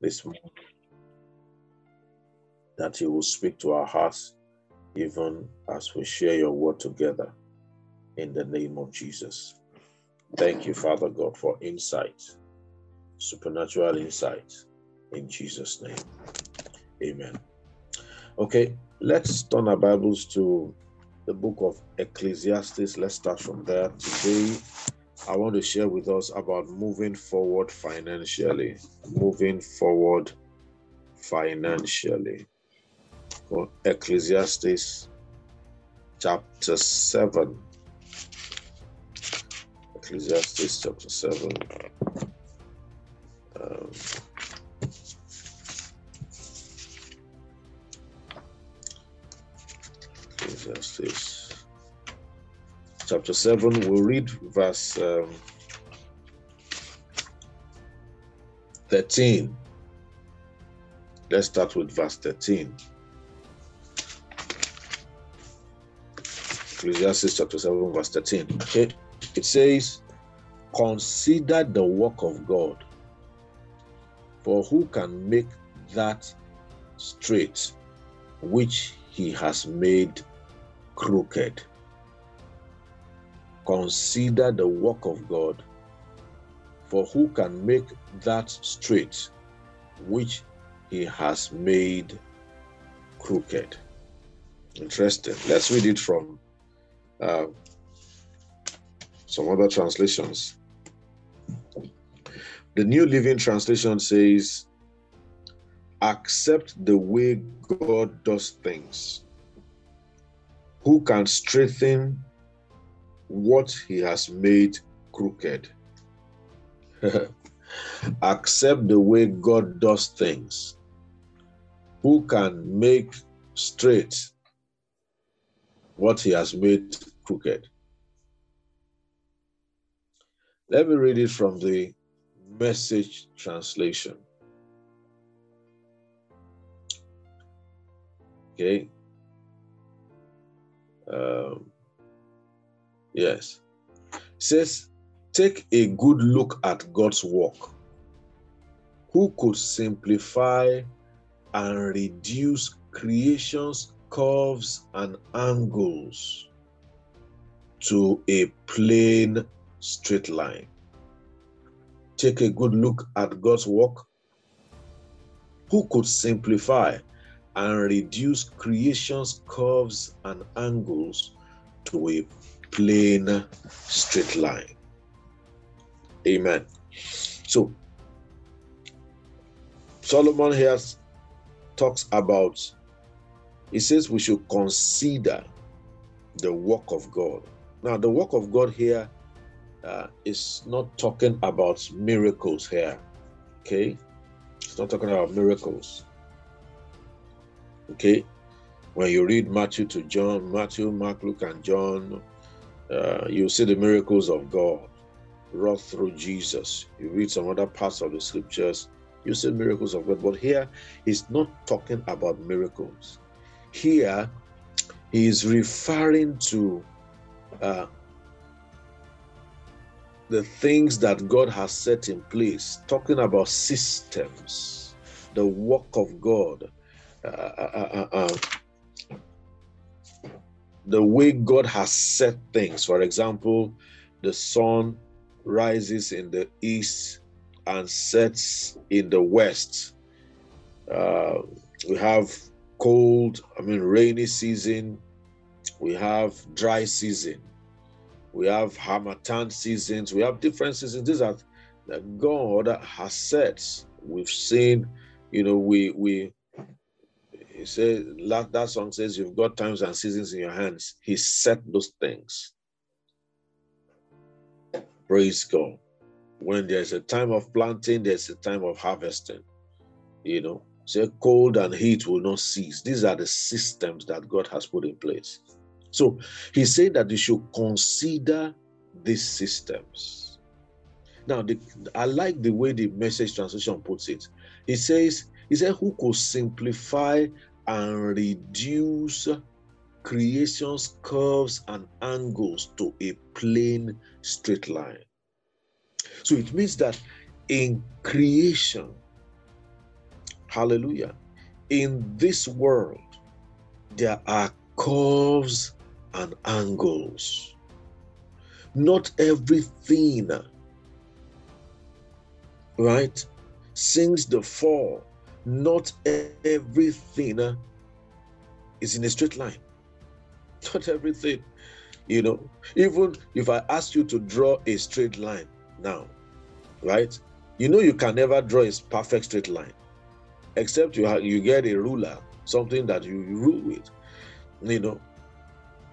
this morning. That you will speak to our hearts even as we share your word together in the name of Jesus. Thank you, Father God, for insight, supernatural insight in Jesus' name. Amen. Okay, let's turn our Bibles to the book of Ecclesiastes. Let's start from there. Today, I want to share with us about moving forward financially. Moving forward financially. Ecclesiastes chapter 7. Ecclesiastes chapter 7. Um, Ecclesiastes chapter 7, we'll read verse um, 13. Let's start with verse 13. Ecclesiastes chapter 7, verse 13. Okay. It says, Consider the work of God, for who can make that straight which he has made crooked. Consider the work of God, for who can make that straight which he has made crooked? Interesting. Let's read it from uh, some other translations. The New Living Translation says, Accept the way God does things who can straighten what he has made crooked. Accept the way God does things. Who can make straight what he has made crooked? Let me read it from the message translation. Okay. Um, yes. It says, take a good look at God's work. Who could simplify and reduce creation's curves and angles to a plain straight line? Take a good look at God's work. Who could simplify and reduce creation's curves and angles to a plain straight line. Amen. So, Solomon here talks about, he says we should consider the work of God. Now, the work of God here uh, is not talking about miracles here. Okay? It's not talking about miracles. Okay, when you read Matthew to John, Matthew, Mark, Luke, and John, uh, you see the miracles of God wrought through Jesus. You read some other parts of the scriptures, you see miracles of God. But here, he's not talking about miracles. Here, he is referring to uh, the things that God has set in place, talking about systems, the work of God uh uh, uh, uh, the way God has set things. For example, the sun rises in the east and sets in the west. Uh, we have cold, I mean, rainy season. We have dry season. We have Harmattan seasons. We have different seasons. These are that God has set. We've seen, you know, we we he said that song says you've got times and seasons in your hands. He set those things. Praise God. When there's a time of planting, there's a time of harvesting. You know, say cold and heat will not cease. These are the systems that God has put in place. So he said that you should consider these systems. Now, the, I like the way the message translation puts it. He says, he said, who could simplify and reduce creation's curves and angles to a plain straight line. So it means that in creation, Hallelujah. In this world, there are curves and angles. Not everything, right, since the fall, not everything is in a straight line. Not everything, you know. Even if I ask you to draw a straight line now, right, you know you can never draw a perfect straight line, except you have, you get a ruler, something that you rule with, you know.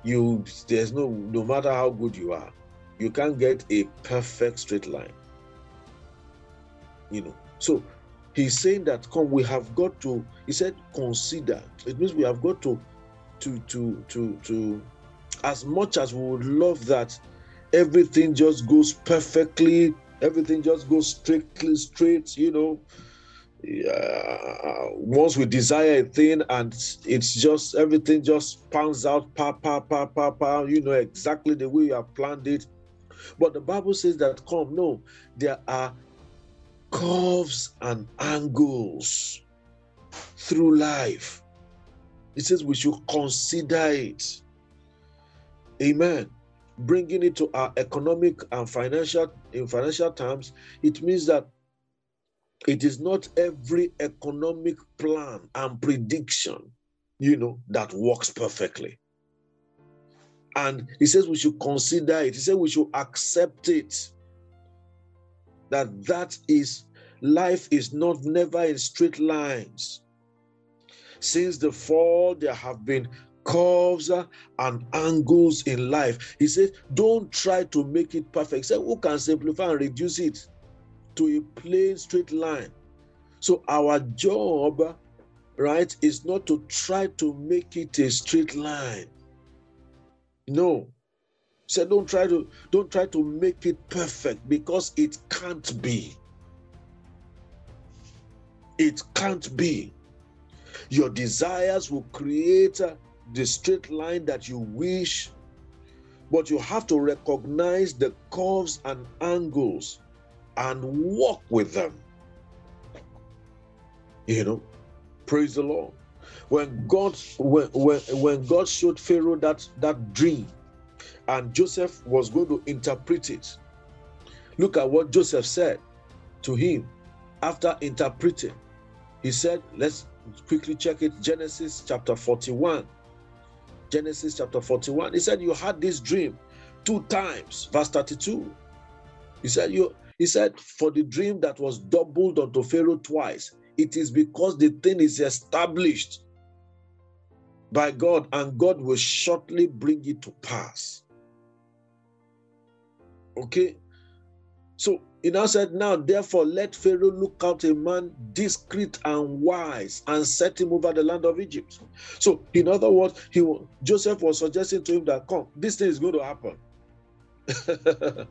You there's no no matter how good you are, you can't get a perfect straight line. You know, so he's saying that come we have got to he said consider. It means we have got to to to to to as much as we would love that everything just goes perfectly everything just goes strictly straight you know. Once we desire a thing and it's just everything just pans out pa pa pa pa pa you know exactly the way you have planned it. But the bible says that come no there are curves and angles through life. It says we should consider it. Amen. Bringing it to our economic and financial in financial terms, it means that it is not every economic plan and prediction, you know, that works perfectly. And he says we should consider it. He said we should accept it that that is life is not never in straight lines. Since the fall, there have been curves and angles in life. He said, Don't try to make it perfect. Said, Who can simplify and reduce it to a plain straight line? So, our job, right, is not to try to make it a straight line. No, said don't try to don't try to make it perfect because it can't be. It can't be. Your desires will create the straight line that you wish but you have to recognize the curves and angles and walk with them. You know praise the lord. When god when when, when god showed pharaoh that that dream and Joseph was going to interpret it. Look at what Joseph said to him after interpreting. He said, let's quickly check it Genesis chapter 41. Genesis chapter 41. He said, You had this dream two times. Verse 32. He said, You he said, For the dream that was doubled unto Pharaoh twice, it is because the thing is established by God, and God will shortly bring it to pass. Okay. So he now said, Now therefore let Pharaoh look out a man discreet and wise and set him over the land of Egypt. So, in other words, he Joseph was suggesting to him that come, this thing is going to happen.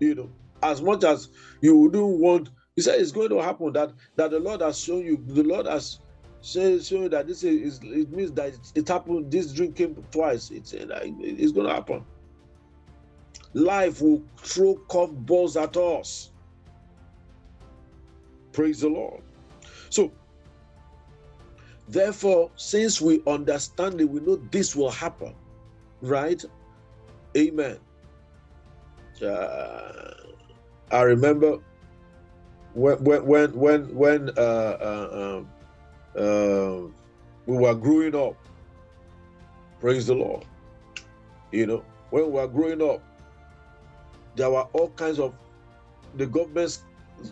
you know, as much as you wouldn't want, he said it's going to happen that that the Lord has shown you, the Lord has shown you that this is it means that it happened, this dream came twice. It's it's to happen life will throw curveballs at us. Praise the Lord. So, therefore, since we understand it, we know this will happen, right? Amen. Uh, I remember when when when when uh, uh, uh, we were growing up. Praise the Lord. You know, when we were growing up, there were all kinds of the governments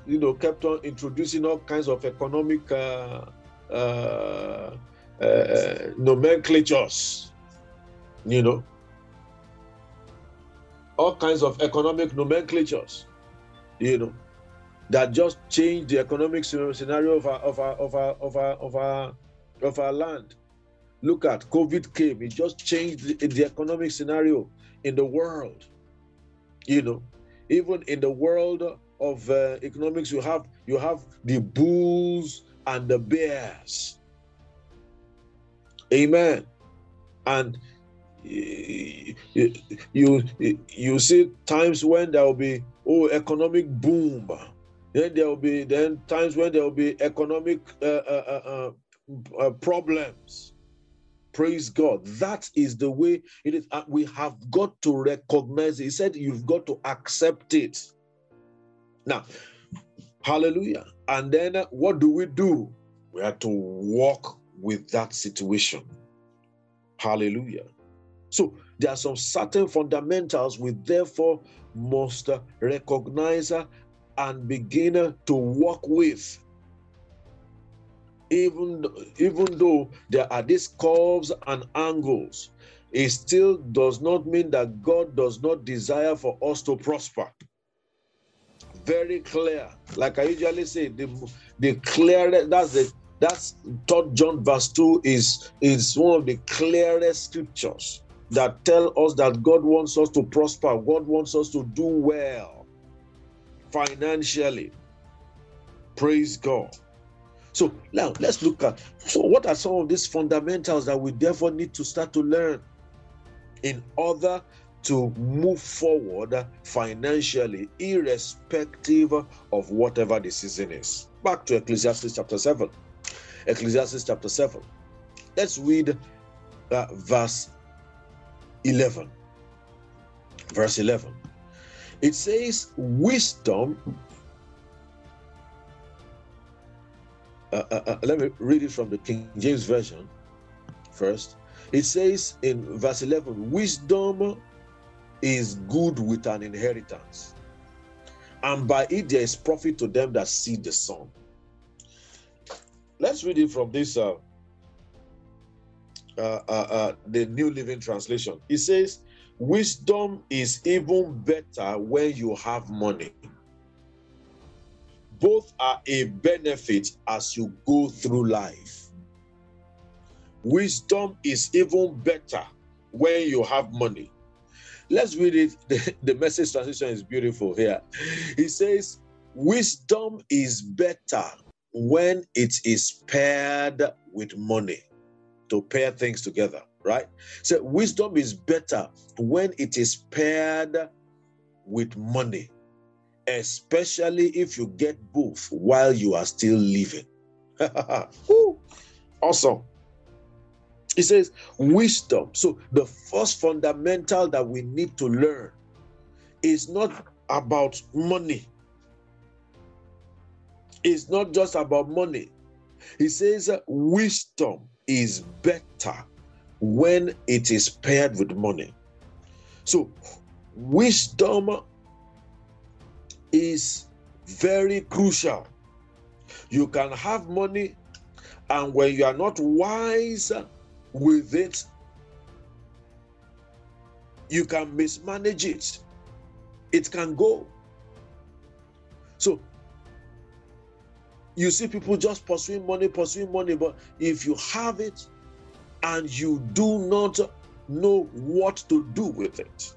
you know kept on introducing all kinds of economic uh, uh, uh, nomenclatures you know. All kinds of economic nomenclatures you know that just changed the economic scenario of our of our of our of our of our, of our land. Look at covid came it just changed the, the economic scenario in the world you know even in the world of uh, economics you have you have the bulls and the bears. Amen. And you, you you see times when there will be oh economic boom. Then there will be then times when there will be economic uh, uh, uh, uh problems. Praise God. That is the way it is. we have got to recognize it. He said you've got to accept it. Now, hallelujah. And then uh, what do we do? We have to walk with that situation. Hallelujah. So there are some certain fundamentals we therefore must uh, recognize uh, and begin to work with. Even, even though there are these curves and angles, it still does not mean that God does not desire for us to prosper. Very clear. Like I usually say, the, the clearest, that's the that's third John verse 2 is, is one of the clearest scriptures that tell us that God wants us to prosper, God wants us to do well financially. Praise God. So now let's look at so what are some of these fundamentals that we therefore need to start to learn in order to move forward financially, irrespective of whatever the season is. Back to Ecclesiastes chapter 7. Ecclesiastes chapter 7. Let's read uh, verse 11. Verse 11. It says, Wisdom. Uh, uh, uh, let me read it from the King James Version first. It says in verse 11, Wisdom is good with an inheritance, and by it there is profit to them that see the sun. Let's read it from this uh, uh, uh, uh, the New Living Translation. It says, Wisdom is even better when you have money. Both are a benefit as you go through life. Wisdom is even better when you have money. Let's read it. The, the message transition is beautiful here. He says, Wisdom is better when it is paired with money to pair things together, right? So wisdom is better when it is paired with money, especially if you get both while you are still living. awesome. He says wisdom. So the first fundamental that we need to learn is not about money it's not just about money. He says wisdom is better when it is paired with money. So, wisdom is very crucial. You can have money, and when you are not wise with it, you can mismanage it. It can go. So, you see people just pursuing money, pursuing money, but if you have it and you do not know what to do with it,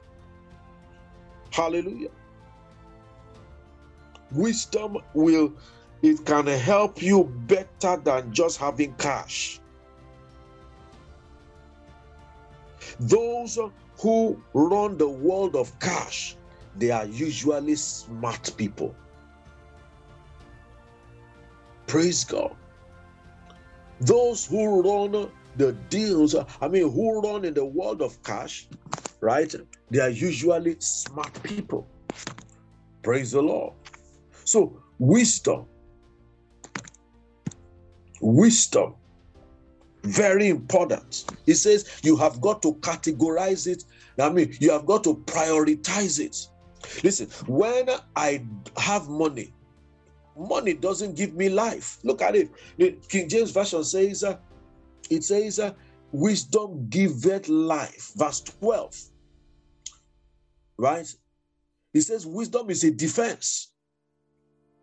hallelujah. Wisdom will, it can help you better than just having cash. Those who run the world of cash, they are usually smart people. Praise God. Those who run the deals, I mean, who run in the world of cash, right? They are usually smart people. Praise the Lord. So, wisdom, wisdom, very important. He says you have got to categorize it. I mean, you have got to prioritize it. Listen, when I have money, money doesn't give me life. Look at it. The King James Version says, uh, it says, uh, wisdom giveth life. Verse 12. Right? He says, wisdom is a defense.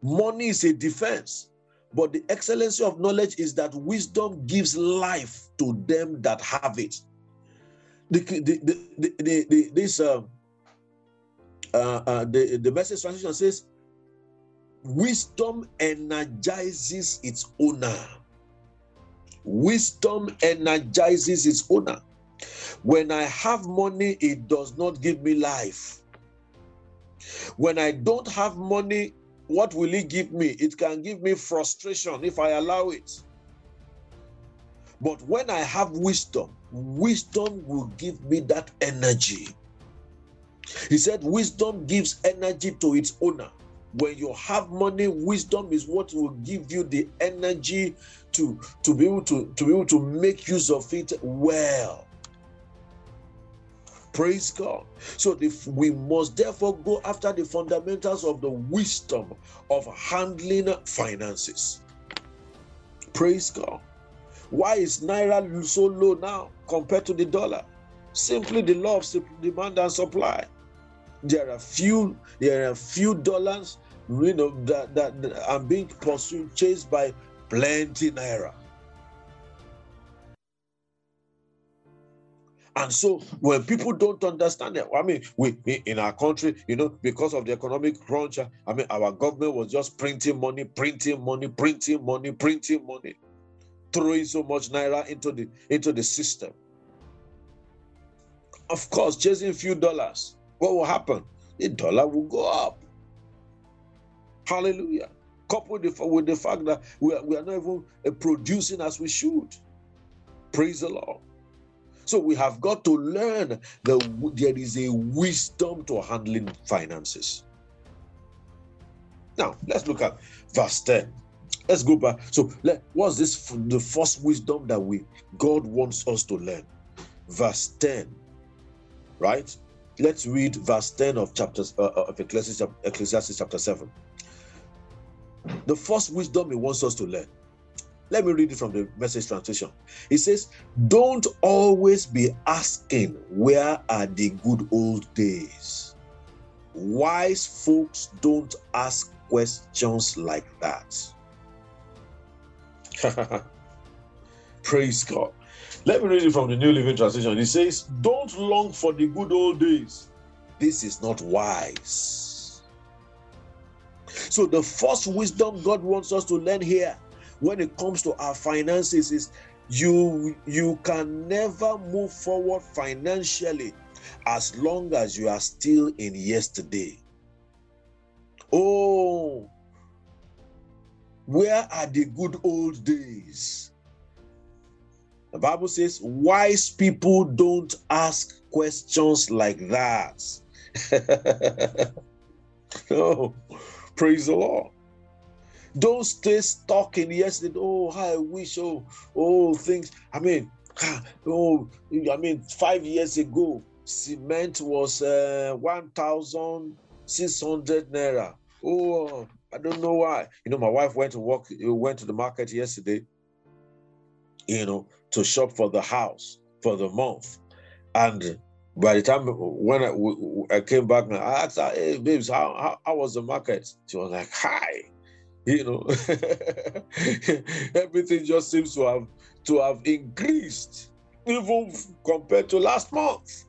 Money is a defense. But the excellency of knowledge is that wisdom gives life to them that have it. The, the, the, this uh, uh, uh, the, the message translation says, Wisdom energizes its owner. Wisdom energizes its owner. When I have money, it does not give me life. When I don't have money, what will it give me? It can give me frustration if I allow it. But when I have wisdom, wisdom will give me that energy. He said, Wisdom gives energy to its owner. When you have money, wisdom is what will give you the energy to, to be able to, to be able to make use of it well. Praise God. So if we must therefore go after the fundamentals of the wisdom of handling finances. Praise God. Why is Naira so low now compared to the dollar? Simply the law of demand and supply. There are few, there are few dollars, you know, that, that, that are being pursued, chased by plenty naira. And so when people don't understand it, I mean, we in our country, you know, because of the economic crunch, I mean, our government was just printing money, printing money, printing money, printing money, throwing so much naira into the into the system. Of course, chasing a few dollars, what will happen? The dollar will go up. Hallelujah. Coupled with the, fact that we are, we are not even uh, producing as we should. Praise the Lord. So we have got to learn that there is a wisdom to handling finances. Now, let's look at verse 10. Let's go back. So, let, what's this? The first wisdom that we God wants us to learn. Verse 10, right? Let's read verse 10 of chapters uh, uh of Ecclesiastes, Ecclesiastes chapter 7. The first wisdom he wants us to learn let me read it from the message translation. It says, Don't always be asking, Where are the good old days? Wise folks don't ask questions like that. Praise God. Let me read it from the New Living Translation. It says, Don't long for the good old days. This is not wise. So, the first wisdom God wants us to learn here when it comes to our finances is you you can never move forward financially as long as you are still in yesterday. Oh where are the good old days? The bible says wise people don't ask questions like that. Oh praise the lord don't stay stuck in yesterday. Oh, I wish. Oh, oh, things. I mean, oh, I mean, five years ago, cement was uh, one thousand six hundred naira. Oh, I don't know why. You know, my wife went to work. Went to the market yesterday. You know, to shop for the house for the month, and by the time when I, I came back, I asked her, "Hey, babes, how, how, how was the market?" She was like, "Hi." You know everything just seems to have to have increased even compared to last month.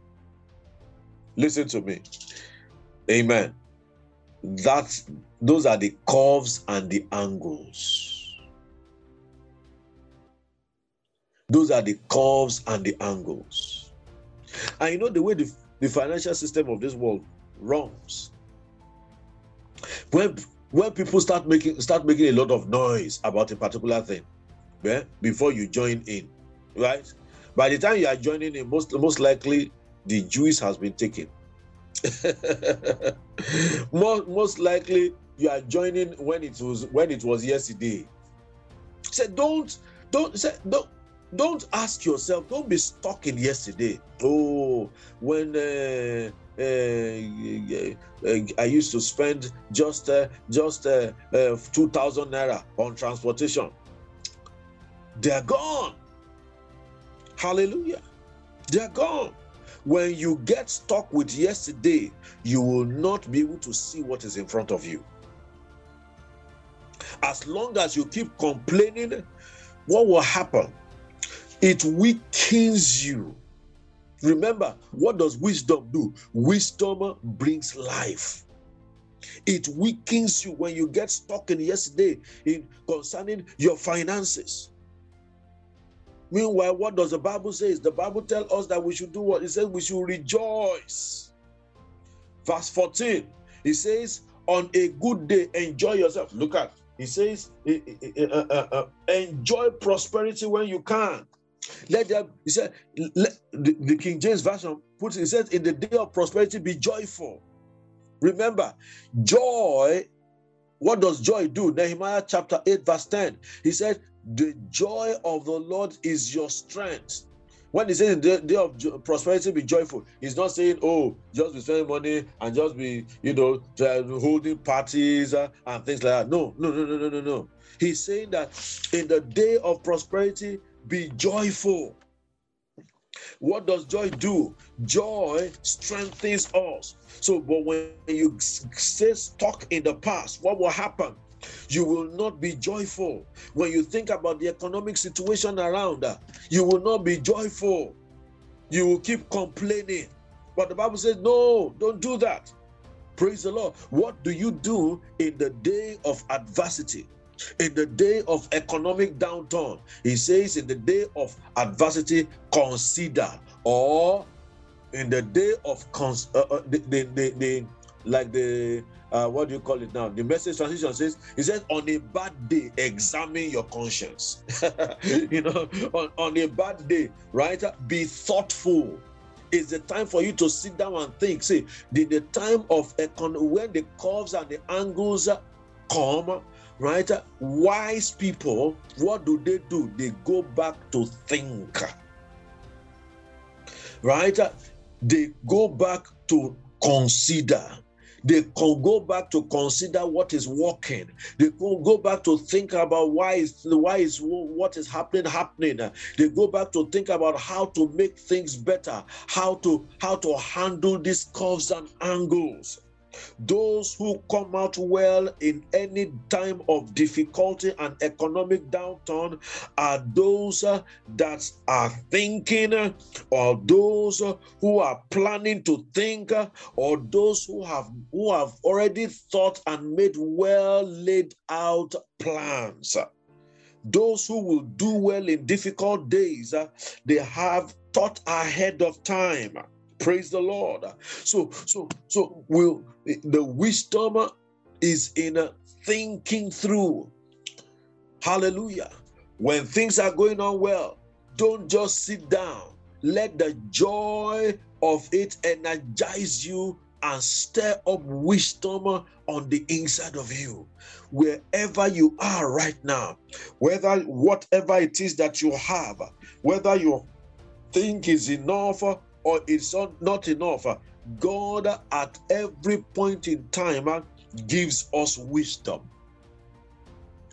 Listen to me. Amen. That those are the curves and the angles. Those are the curves and the angles. And you know the way the, the financial system of this world runs. When when people start making start making a lot of noise about a particular thing yeah, before you join in right? By the time you are joining in most most likely the juice has been taken. Most, most likely you are joining when it was when it was yesterday. Say don't don't say don't don't ask yourself don't be stuck in yesterday. Oh when uh, I used to spend just uh, just uh, two thousand naira on transportation. They are gone. Hallelujah. They are gone. When you get stuck with yesterday, you will not be able to see what is in front of you. As long as you keep complaining, what will happen? It weakens you Remember, what does wisdom do? Wisdom brings life. It weakens you when you get stuck in yesterday in concerning your finances. Meanwhile, what does the Bible say? The Bible tells us that we should do what? It says we should rejoice. Verse 14, it says, on a good day, enjoy yourself. Look at, he says, uh, uh, uh, enjoy prosperity when you can. Let them, he said, let, the, the King James Version puts it, he says, in the day of prosperity, be joyful. Remember, joy, what does joy do? Nehemiah chapter 8, verse 10. He said, The joy of the Lord is your strength. When he says the day of prosperity, be joyful, he's not saying, oh, just be spending money and just be, you know, holding parties uh, and things like that. No, no, no, no, no, no, no. He's saying that in the day of prosperity, be joyful. What does joy do? Joy strengthens us. So, but when you stay stuck in the past, what will happen? You will not be joyful. When you think about the economic situation around, uh, you will not be joyful. You will keep complaining. But the Bible says, no, don't do that. Praise the Lord. What do you do in the day of adversity? In the day of economic downturn, he says, in the day of adversity, consider, or in the day of cons- uh, uh, the, the, the, the, like the uh, what do you call it now? The message transition says, he says, on a bad day, examine your conscience. you know, on, on a bad day, right? Be thoughtful. It's the time for you to sit down and think. See, the, the time of econ- when the curves and the angles come, right? Wise people, what do they do? They go back to think. Right? They go back to consider they can go back to consider what is working. They can go back to think about why is why is what is happening happening. They go back to think about how to make things better, how to how to handle these curves and angles. Those who come out well in any time of difficulty and economic downturn are those uh, that are thinking, uh, or those uh, who are planning to think, or those who have who have already thought and made well laid out plans. Those who will do well in difficult days, they have thought ahead of time. Praise the Lord. So, so, so will the wisdom is in thinking through. Hallelujah. When things are going on well, don't just sit down. Let the joy of it energize you and stir up wisdom on the inside of you. Wherever you are right now, whether whatever it is that you have, whether you think is enough or it's not enough, God at every point in time uh, gives us wisdom.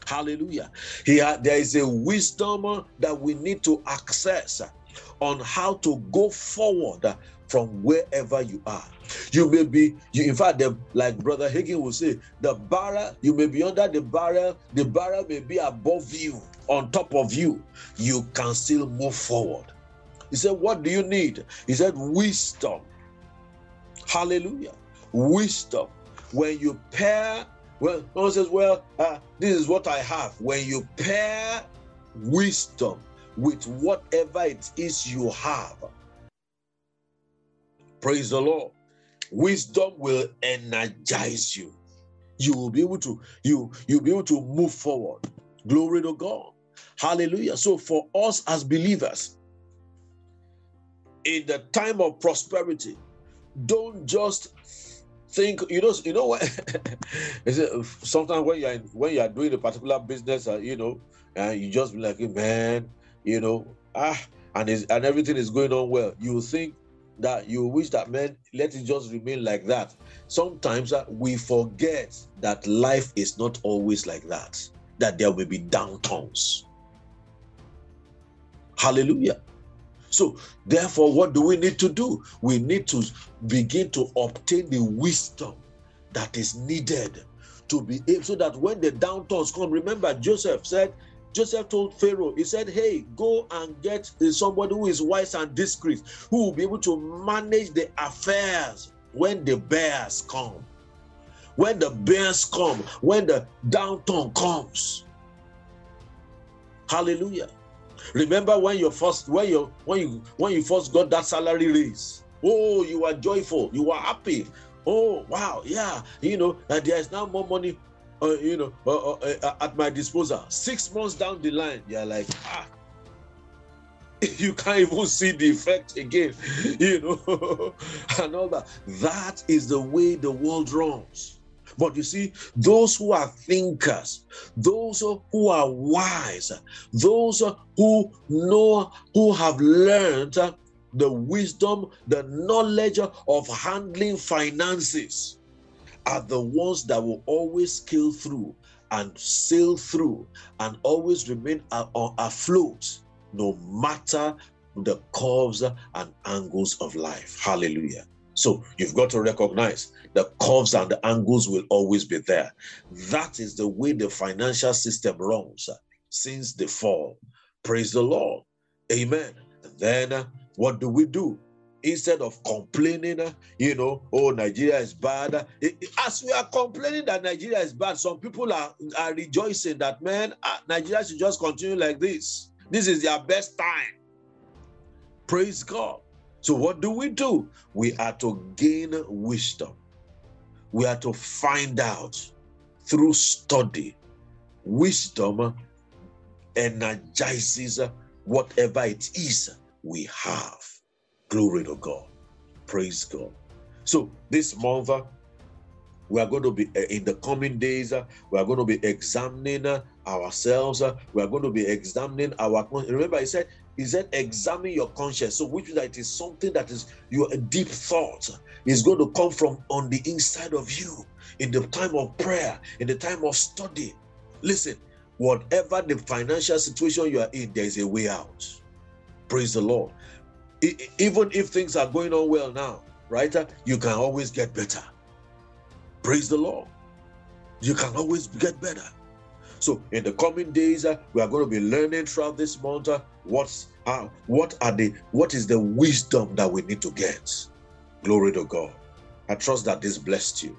Hallelujah. Here, there is a wisdom uh, that we need to access uh, on how to go forward from wherever you are. You may be, you, in fact, the, like Brother Hagin will say, the barrel, you may be under the barrel, the barrel may be above you, on top of you. You can still move forward. He said, What do you need? He said, Wisdom. Hallelujah. Wisdom. When you pair, well, no one says, Well, uh, this is what I have. When you pair wisdom with whatever it is you have, praise the Lord. Wisdom will energize you. You will be able to you you'll be able to move forward. Glory to God. Hallelujah. So for us as believers, in the time of prosperity, don't just think you know you know what? Sometimes when you're in, when you are doing a particular business uh, you know and you just be like man you know ah and is and everything is going on well you think that you wish that man let it just remain like that. Sometimes uh, we forget that life is not always like that that there will be downturns. Hallelujah so, therefore, what do we need to do? We need to begin to obtain the wisdom that is needed to be able so that when the downturns come, remember, Joseph said, Joseph told Pharaoh, he said, Hey, go and get somebody who is wise and discreet, who will be able to manage the affairs when the bears come. When the bears come, when the downturn comes. Hallelujah. Remember when you first when you when you when you first got that salary raise. Oh, you were joyful, you were happy. oh wow, yeah, you know, uh, there is now more money, uh, you know, uh, uh, uh, at my disposal. Six months down the line, you're like, ah, you can't even see the effect again, you know, and all that. That is the way the world runs. But you see, those who are thinkers, those who are wise, those who know, who have learned the wisdom, the knowledge of handling finances, are the ones that will always scale through and sail through and always remain afloat no matter the curves and angles of life. Hallelujah. So you've got to recognize the curves and the angles will always be there. That is the way the financial system runs since the fall. Praise the Lord. Amen. And then uh, what do we do? Instead of complaining, uh, you know, oh, Nigeria is bad. Uh, as we are complaining that Nigeria is bad, some people are, are rejoicing that, man, Nigeria should just continue like this. This is their best time. Praise God. So, what do we do? We are to gain wisdom. We are to find out through study. Wisdom energizes whatever it is we have. Glory to God. Praise God. So, this month, uh, we are going to be eh, in the coming days, uh, we are going to be examining ourselves. We are going to be examining our. Remember, he said, he said, examine your conscience. So, which means that it is something that is your deep thought is going to come from on the inside of you in the time of prayer, in the time of study. Listen, whatever the financial situation you are in, there is a way out. Praise the Lord. Even if things are going on well now, right? You can always get better. Praise the Lord. You can always get better. So in the coming days, uh, we are going to be learning throughout this month uh, what's uh, what are the what is the wisdom that we need to get. Glory to God. I trust that this blessed you.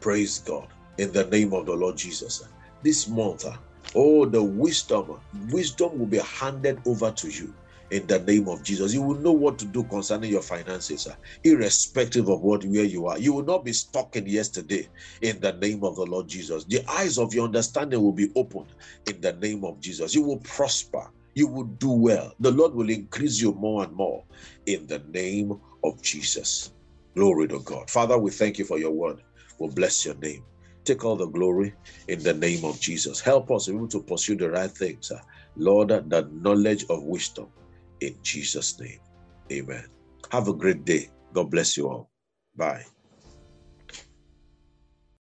Praise God in the name of the Lord Jesus. This month, uh, oh, the wisdom, wisdom will be handed over to you in the name of Jesus. You will know what to do concerning your finances, irrespective of what where you are. You will not be stuck in yesterday in the name of the Lord Jesus. The eyes of your understanding will be opened in the name of Jesus. You will prosper. You will do well. The Lord will increase you more and more in the name of Jesus. Glory to God. Father, we thank you for your word. We'll bless your name. Take all the glory in the name of Jesus. Help us to pursue the right things. Lord, the knowledge of wisdom in Jesus' name. Amen. Have a great day. God bless you all. Bye.